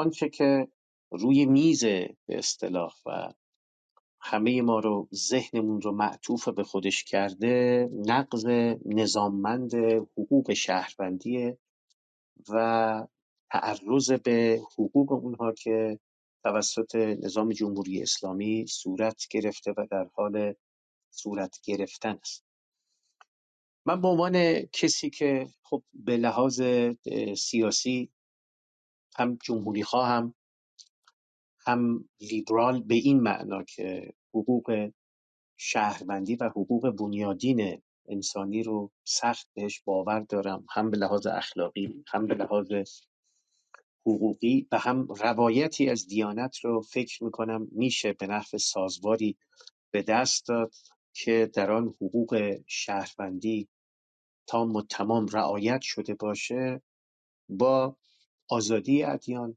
آنچه که روی میز به اصطلاح و همه ما رو ذهنمون رو معطوف به خودش کرده نقض نظاممند حقوق شهروندی و تعرض به حقوق اونها که توسط نظام جمهوری اسلامی صورت گرفته و در حال صورت گرفتن است. من به عنوان کسی که خب به لحاظ سیاسی هم جمهوری خواهم هم لیبرال به این معنا که حقوق شهروندی و حقوق بنیادین انسانی رو سخت بهش باور دارم هم به لحاظ اخلاقی هم به لحاظ حقوقی و هم روایتی از دیانت رو فکر می‌کنم میشه به نحو سازواری به دست داد که در آن حقوق شهروندی تام و تمام رعایت شده باشه با آزادی ادیان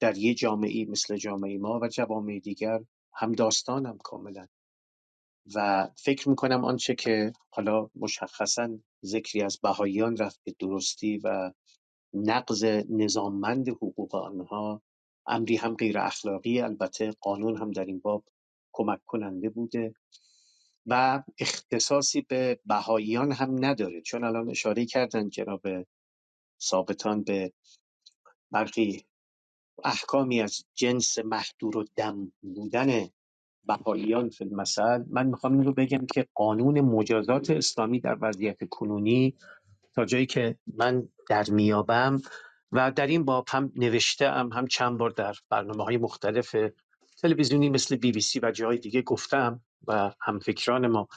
در یه جامعه مثل جامعه ما و جوامع دیگر هم داستانم کاملا. و فکر می‌کنم آنچه که حالا مشخصا ذکری از بهاییان رفت به درستی و نقض نظاممند حقوق آنها امری هم غیر اخلاقی البته قانون هم در این باب کمک کننده بوده و اختصاصی به بهاییان هم نداره. چون الان اشاره کردن جناب ثابتان به برخی احکامی از جنس محدور و دم بودن بهاییان فی المثل من می‌خوام این رو بگم که قانون مجازات اسلامی در وضعیت کنونی تا جایی که من در میابم و در این باب هم نوشته هم, هم چند بار در برنامه های مختلف تلویزیونی مثل بی بی سی و جای دیگه گفتم و همفکران ما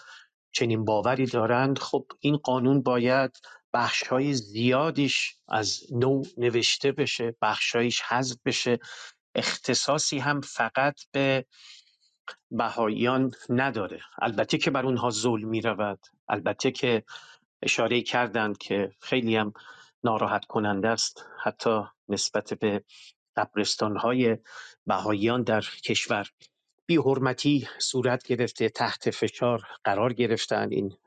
چنین باوری دارند. خب این قانون باید بخشهای زیادیش از نو نوشته بشه بخشهایش حذف بشه. اختصاصی هم فقط به بهاییان نداره. البته که بر اونها ظلم می رود البته که اشاره کردند که خیلی هم ناراحت کننده است. حتی نسبت به قبرستان های بهاییان در کشور. بی حرمتی صورت گرفته تحت فشار قرار گرفتن این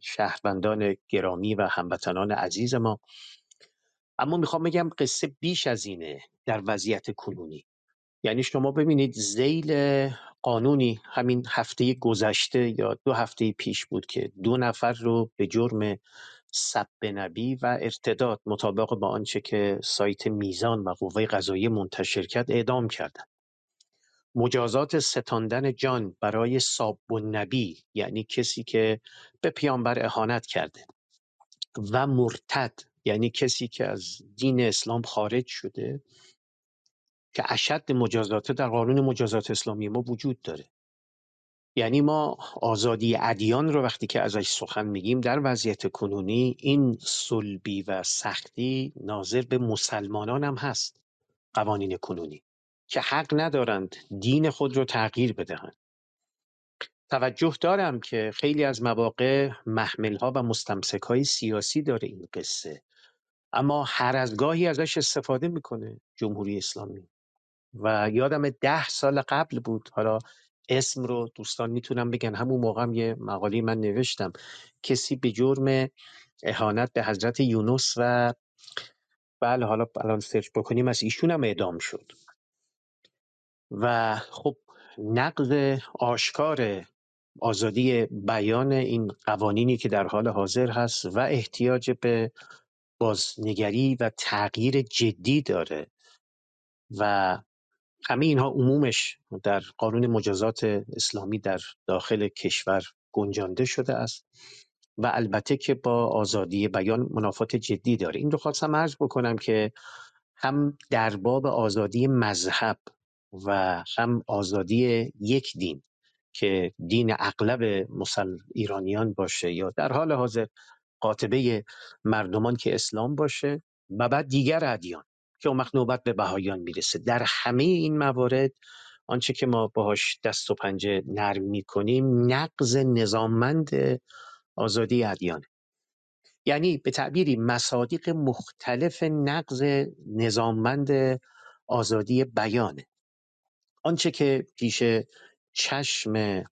شهروندان گرامی و هموطنان عزیز ما. اما می‌خوام بگم قصه بیش از اینه در وضعیت کنونی. یعنی شما ببینید زیل قانونی همین هفته گذشته یا دو هفته پیش بود که دو نفر رو به جرم سب نبی و ارتداد مطابق با آنچه که سایت میزان و قوه قضایی منتشر کرد اعدام کردند مجازات ستاندن جان برای ساب و نبی یعنی کسی که به پیامبر اهانت کرده و مرتد یعنی کسی که از دین اسلام خارج شده که اشد مجازاته در قانون مجازات اسلامی ما وجود داره. یعنی ما آزادی ادیان رو وقتی که ازش سخن میگیم در وضعیت کنونی این سلبی و سختی ناظر به مسلمانان هم هست قوانین کنونی. که حق ندارند دین خود رو تغییر بدهند. توجه دارم که خیلی از مواقع محمل ها و مستمسک های سیاسی داره این قصه. اما هر از گاهی ازش استفاده می‌کنه جمهوری اسلامی. و یادم ده سال قبل بود. حالا اسم رو دوستان می‌تونم بگن. همون موقع هم یه مقاله من نوشتم. کسی به جرم اهانت به حضرت یونس و بله حالا الان سرچ بکنیم از ایشون هم اعدام شد. و خب نقض آشکار آزادی بیان این قوانینی که در حال حاضر هست و احتیاج به بازنگری و تغییر جدی داره. و همه اینها عمومش در قانون مجازات اسلامی در داخل کشور گنجانده شده است و البته که با آزادی بیان منافات جدی داره. این رو خواستم عرض بکنم که هم در باب آزادی مذهب و هم آزادی یک دین که دین اغلب مسل ایرانیان باشه یا در حال حاضر قاطبه مردمان که اسلام باشه و بعد دیگر ادیان که اون نوبت به بهایان می‌رسه. در همه این موارد آنچه که ما باهاش دست و پنجه نرم می‌کنیم نقض نظاممند آزادی ادیانه. یعنی به تعبیری مصادیق مختلف نقض نظاممند آزادی بیانه. آنچه که پیش چشم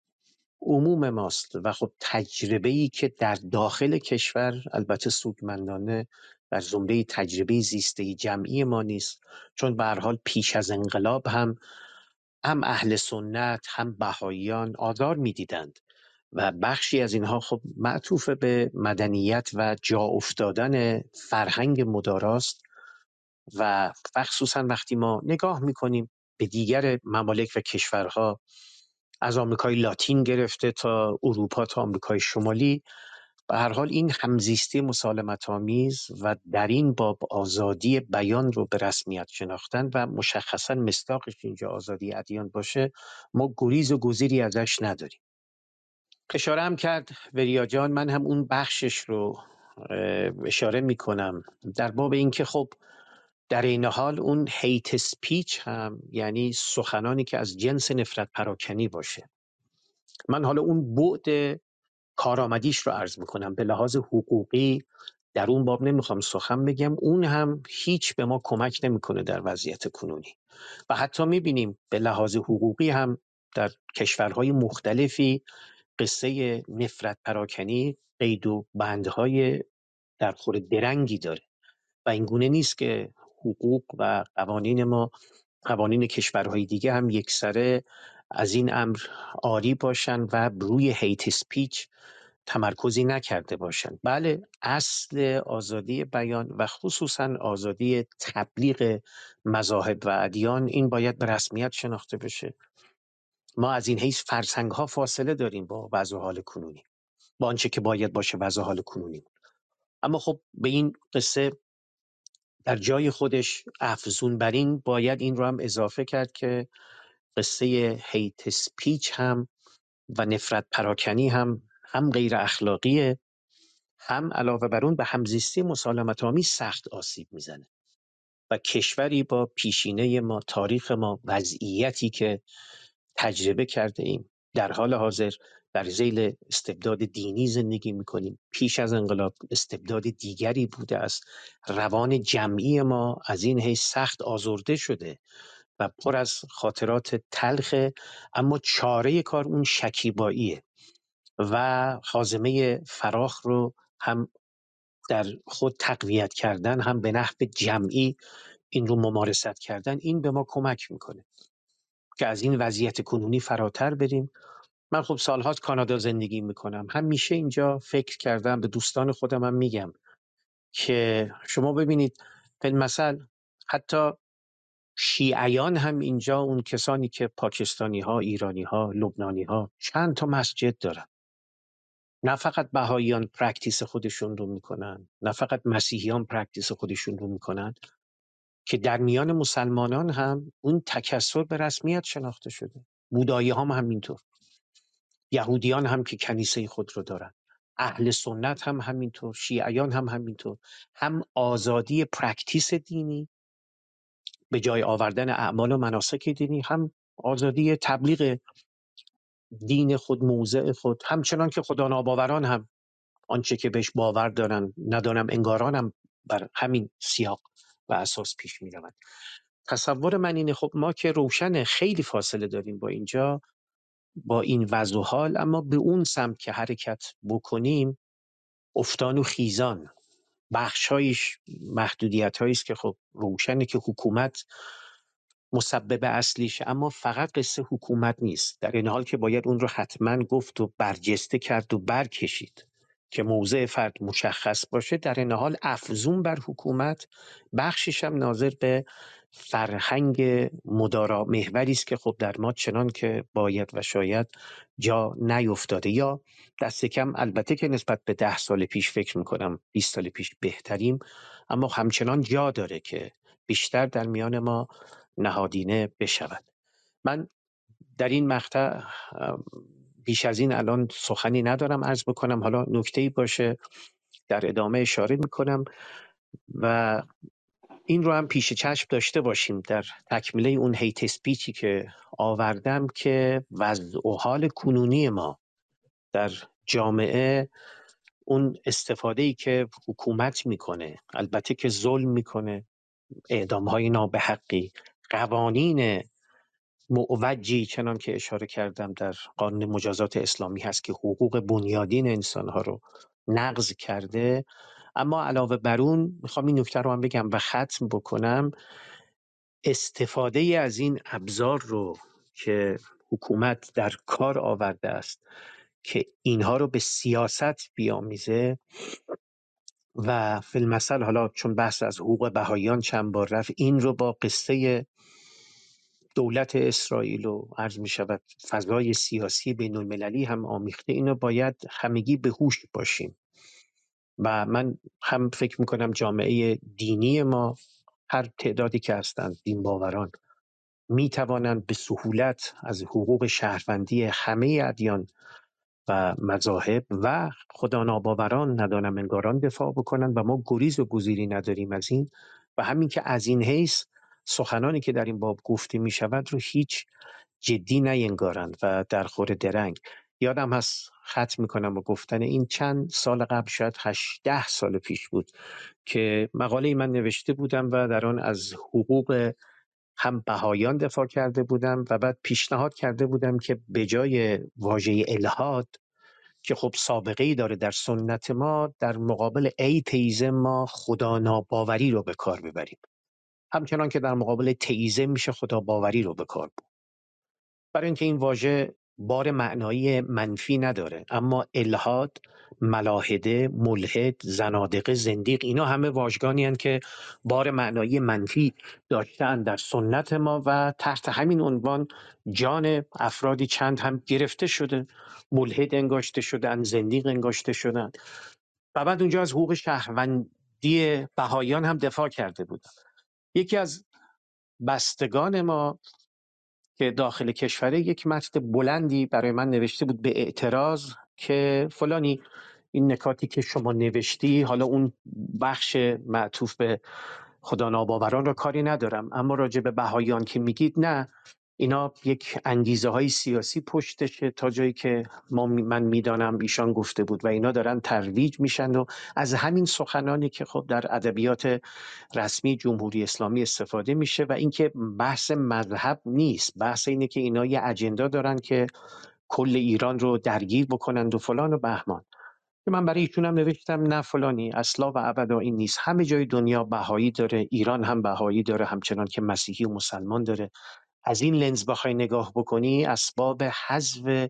عموم ماست و خب تجربه ای که در داخل کشور البته سودمندانه در زمره تجربه زیسته جمعی ما نیست چون به حال پیش از انقلاب هم هم اهل سنت هم بهاییان آزار می‌دیدند و بخشی از اینها خب معطوف به مدنیت و جا افتادن فرهنگ مداراست و خصوصا وقتی ما نگاه می‌کنیم به دیگر ممالک و کشورها از آمریکای لاتین گرفته تا اروپا تا آمریکای شمالی. به هر حال این همزیستی مسالمت آمیز و در این باب آزادی بیان رو به رسمیت شناختن و مشخصا مصداقش اینجا آزادی ادیان باشه ما گریز و گزیری ازش نداریم. اشاره هم کرد وریا جان من هم اون بخشش رو اشاره می‌کنم. در باب اینکه خب در این حال اون هیت سپیچ هم یعنی سخنانی که از جنس نفرت پراکنی باشه. من حالا اون بعد کارآمدیش رو عرض می‌کنم. به لحاظ حقوقی در اون باب نمی‌خوام سخن بگم. اون هم هیچ به ما کمک نمی‌کنه در وضعیت کنونی. و حتی می‌بینیم به لحاظ حقوقی هم در کشورهای مختلفی قصه نفرت پراکنی قید و بندهای در خور درنگی داره. و این گونه نیست که حقوق و قوانین ما قوانین کشورهای دیگه هم یکسره از این امر آری باشن و روی هیت سپیچ تمرکزی نکرده باشند بله اصل آزادی بیان و خصوصا آزادی تبلیغ مذاهب و ادیان این باید به رسمیت شناخته بشه. ما از این حیث فرسنگ ها فاصله داریم با وضع حال کنونی با آنچه که باید باشه وضع حال کنونی. اما خب به این قصه در جای خودش افزون بر این باید این رو هم اضافه کرد که قصه هیت سپیچ هم و نفرت پراکنی هم هم غیر اخلاقیه هم علاوه بر اون به همزیستی مسالمت آمیز سخت آسیب می‌زنه و کشوری با پیشینه ما تاریخ ما وضعیتی که تجربه کرده ایم. در حال حاضر در زیل استبداد دینی زندگی می‌کنیم. پیش از انقلاب استبداد دیگری بوده است. روان جمعی ما از این حیث سخت آزرده شده و پر از خاطرات تلخه اما چاره کار اون شکیباییه و خازمه فراخ رو هم در خود تقویت کردن هم به نحو جمعی این رو ممارست کردن این به ما کمک می‌کنه که از این وضعیت کنونی فراتر بریم. من خب سالهاست کانادا زندگی می‌کنم. همیشه اینجا فکر کردم به دوستان خودم هم میگم که شما ببینید مثل حتی شیعیان هم اینجا اون کسانی که پاکستانی ها ایرانی ها لبنانی ها چند تا مسجد دارن. نه فقط بهاییان practice خودشون رو می‌کنن نه فقط مسیحیان practice خودشون رو می‌کنن که در میان مسلمانان هم اون تکثر به رسمیت شناخته شده. بودایی هم همینطور. یهودیان هم که کنیسه خود رو دارن. اهل سنت هم همینطور شیعیان هم همینطور. هم آزادی practice دینی به جای آوردن اعمال و مناسک دینی هم آزادی تبلیغ دین خود موضع خود. همچنان که خدا ناباوران هم آنچه که بهش باور دارن ندانم انگارانم بر همین سیاق و اساس پیش می روند تصور من اینه خب ما که روشن خیلی فاصله داریم با اینجا با این وضع و حال اما به اون سمت که حرکت بکنیم افتان و خیزان. بخشهایش محدودیت است که خب روشنه که حکومت مسبب اصلیش اما فقط قصه حکومت نیست. در این حال که باید اون رو حتما گفت و برجسته کرد و برکشید که موضع فرد مشخص باشه در این حال افزون بر حکومت بخشش هم ناظر به فرهنگ مدارا محوری است که خب در ما چنان که باید و شاید جا نیفتاده. یا دست کم البته که نسبت به ده سال پیش فکر می‌کنم 20 سال پیش بهتریم اما همچنان جا داره که بیشتر در میان ما نهادینه بشود. من در این مقطع بیش از این الان سخنی ندارم عرض بکنم. حالا نکته باشه در ادامه اشاره می‌کنم و این رو هم پیش چشم داشته باشیم در تکمیله اون هیت سپیچی که آوردم که وضع و حال کنونی ما در جامعه اون استفاده ای که حکومت می‌کنه البته که ظلم می‌کنه اعدام های نابحقی قوانین معوجی چنان که اشاره کردم در قانون مجازات اسلامی هست که حقوق بنیادین انسانها رو نقض کرده. اما علاوه بر اون می‌خوام این نکته رو هم بگم و ختم بکنم. استفاده از این ابزار رو که حکومت در کار آورده است که اینها رو به سیاست بیامیزه و فی المثل حالا چون بحث از حقوق بهاییان چند بار رفت این رو با قصه دولت اسرائیل و عرض می شود فضای سیاسی بین المللی هم آمیخته اینو باید همگی به هوش باشیم. و من هم فکر می کنم جامعه دینی ما هر تعدادی که هستند دین باوران می توانند به سهولت از حقوق شهروندی همه ادیان و مذاهب و خدا ناباوران ندانم انگاران دفاع بکنن و ما گریز و گزیری نداریم از این و همین که از این حیث سخنانی که در این باب گفته می شود رو هیچ جدی نینگارند و در خور درنگ. یادم هست خط می‌کنم و گفتن این چند سال قبل شاید هشده سال پیش بود که مقاله من نوشته بودم و در آن از حقوق هم بهایان دفاع کرده بودم و بعد پیشنهاد کرده بودم که به جای واژه الهاد که خب سابقه ای داره در سنت ما در مقابل ای تیزم ما خدا ناباوری رو به کار ببریم. همچنان که در مقابل تیزم میشه خدا باوری رو به کار برای اینکه این واژه بار معنایی منفی نداره. اما الهاد ملاحده ملحد زنادقه زندیق اینا همه واژگانی که بار معنایی منفی داشتن در سنت ما و تحت همین عنوان جان افرادی چند هم گرفته شده. ملحد انگاشته شدن زندیق انگاشته شدن. و بعد اونجا از حقوق شهروندی بهاییان هم دفاع کرده بودن. یکی از بستگان ما که داخل کشوره یک متن بلندی برای من نوشته بود به اعتراض که فلانی این نکاتی که شما نوشتی حالا اون بخش معطوف به خدا ناباوران را کاری ندارم. اما راجع به بهاییان که میگید نه. اینا یک انگیزه های سیاسی پشتشه تا جایی که ما من می‌دانم ایشان گفته بود و اینا دارن ترویج میشن و از همین سخنانی که خب در ادبیات رسمی جمهوری اسلامی استفاده میشه و اینکه بحث مذهب نیست بحث اینه که اینا یه اجندا دارن که کل ایران رو درگیر بکنند و فلان و بهمان. که من برای ایشونم نوشتم نه فلانی اصلا و ابدا این نیست. همه جای دنیا بهایی داره ایران هم بهایی داره همچنان که مسیحی و مسلمان داره. از این لنز بخوای نگاه بکنی اسباب حذف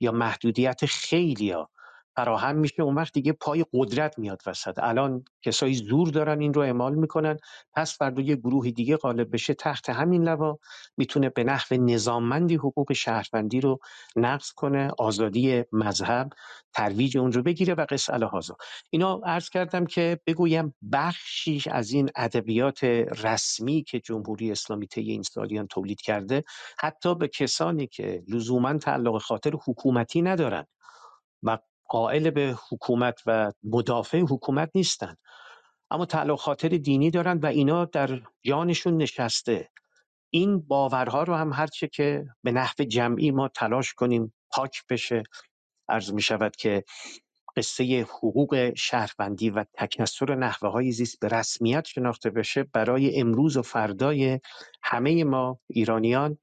یا محدودیت خیلیا فراهم میشه اون وقت دیگه پای قدرت میاد وسط. الان کسایی زور دارن این رو اعمال می‌کنن. پس فردا یه گروه دیگه غالب بشه تحت همین لوا می‌تونه به نحو نظاممندی حقوق شهروندی رو نقض کنه آزادی مذهب ترویج اون رو بگیره و قصه الهازا. اینا عرض کردم که بگویم بخشی از این ادبیات رسمی که جمهوری اسلامی طی این سالیان تولید کرده حتی به کسانی که لزوما تعلق خاطر حکومتی ندارن و قائل به حکومت و مدافع حکومت نیستند. اما تعلق خاطر دینی دارند و اینا در جانشون نشسته. این باورها رو هم هرچه که به نحو جمعی ما تلاش کنیم پاک بشه. عرض می شود که قصه حقوق شهروندی و تکثر نحوه های زیست به رسمیت شناخته بشه برای امروز و فردای همه ما ایرانیان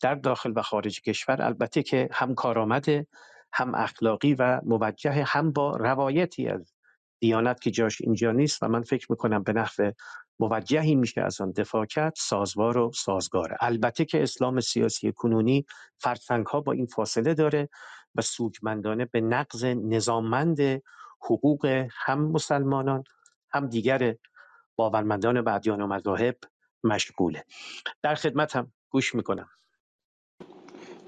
در داخل و خارج کشور. البته که هم کارآمده هم اخلاقی و موجه هم با روایتی از دیانت که جاش اینجا نیست. و من فکر می‌کنم به نحو موجهی میشه از آن دفاع کرد سازوار و سازگاره. البته که اسلام سیاسی کنونی فرسنگ ها با این فاصله داره و سوگمندانه به نقض نظاممند حقوق هم مسلمانان هم دیگر باورمندان به ادیان و مذاهب مشغوله. در خدمتم گوش می‌کنم.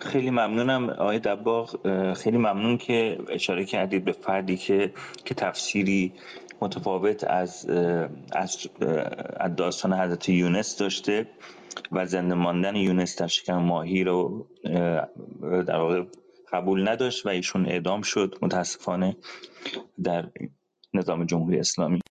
خیلی ممنونم آقای دباغ. خیلی ممنون که اشاره کردید به فردی که که تفسیری متفاوت از از داستان حضرت یونس داشته و زنده ماندن یونس در شکم ماهی رو در واقع قبول نداشت و ایشون اعدام شد متاسفانه در نظام جمهوری اسلامی.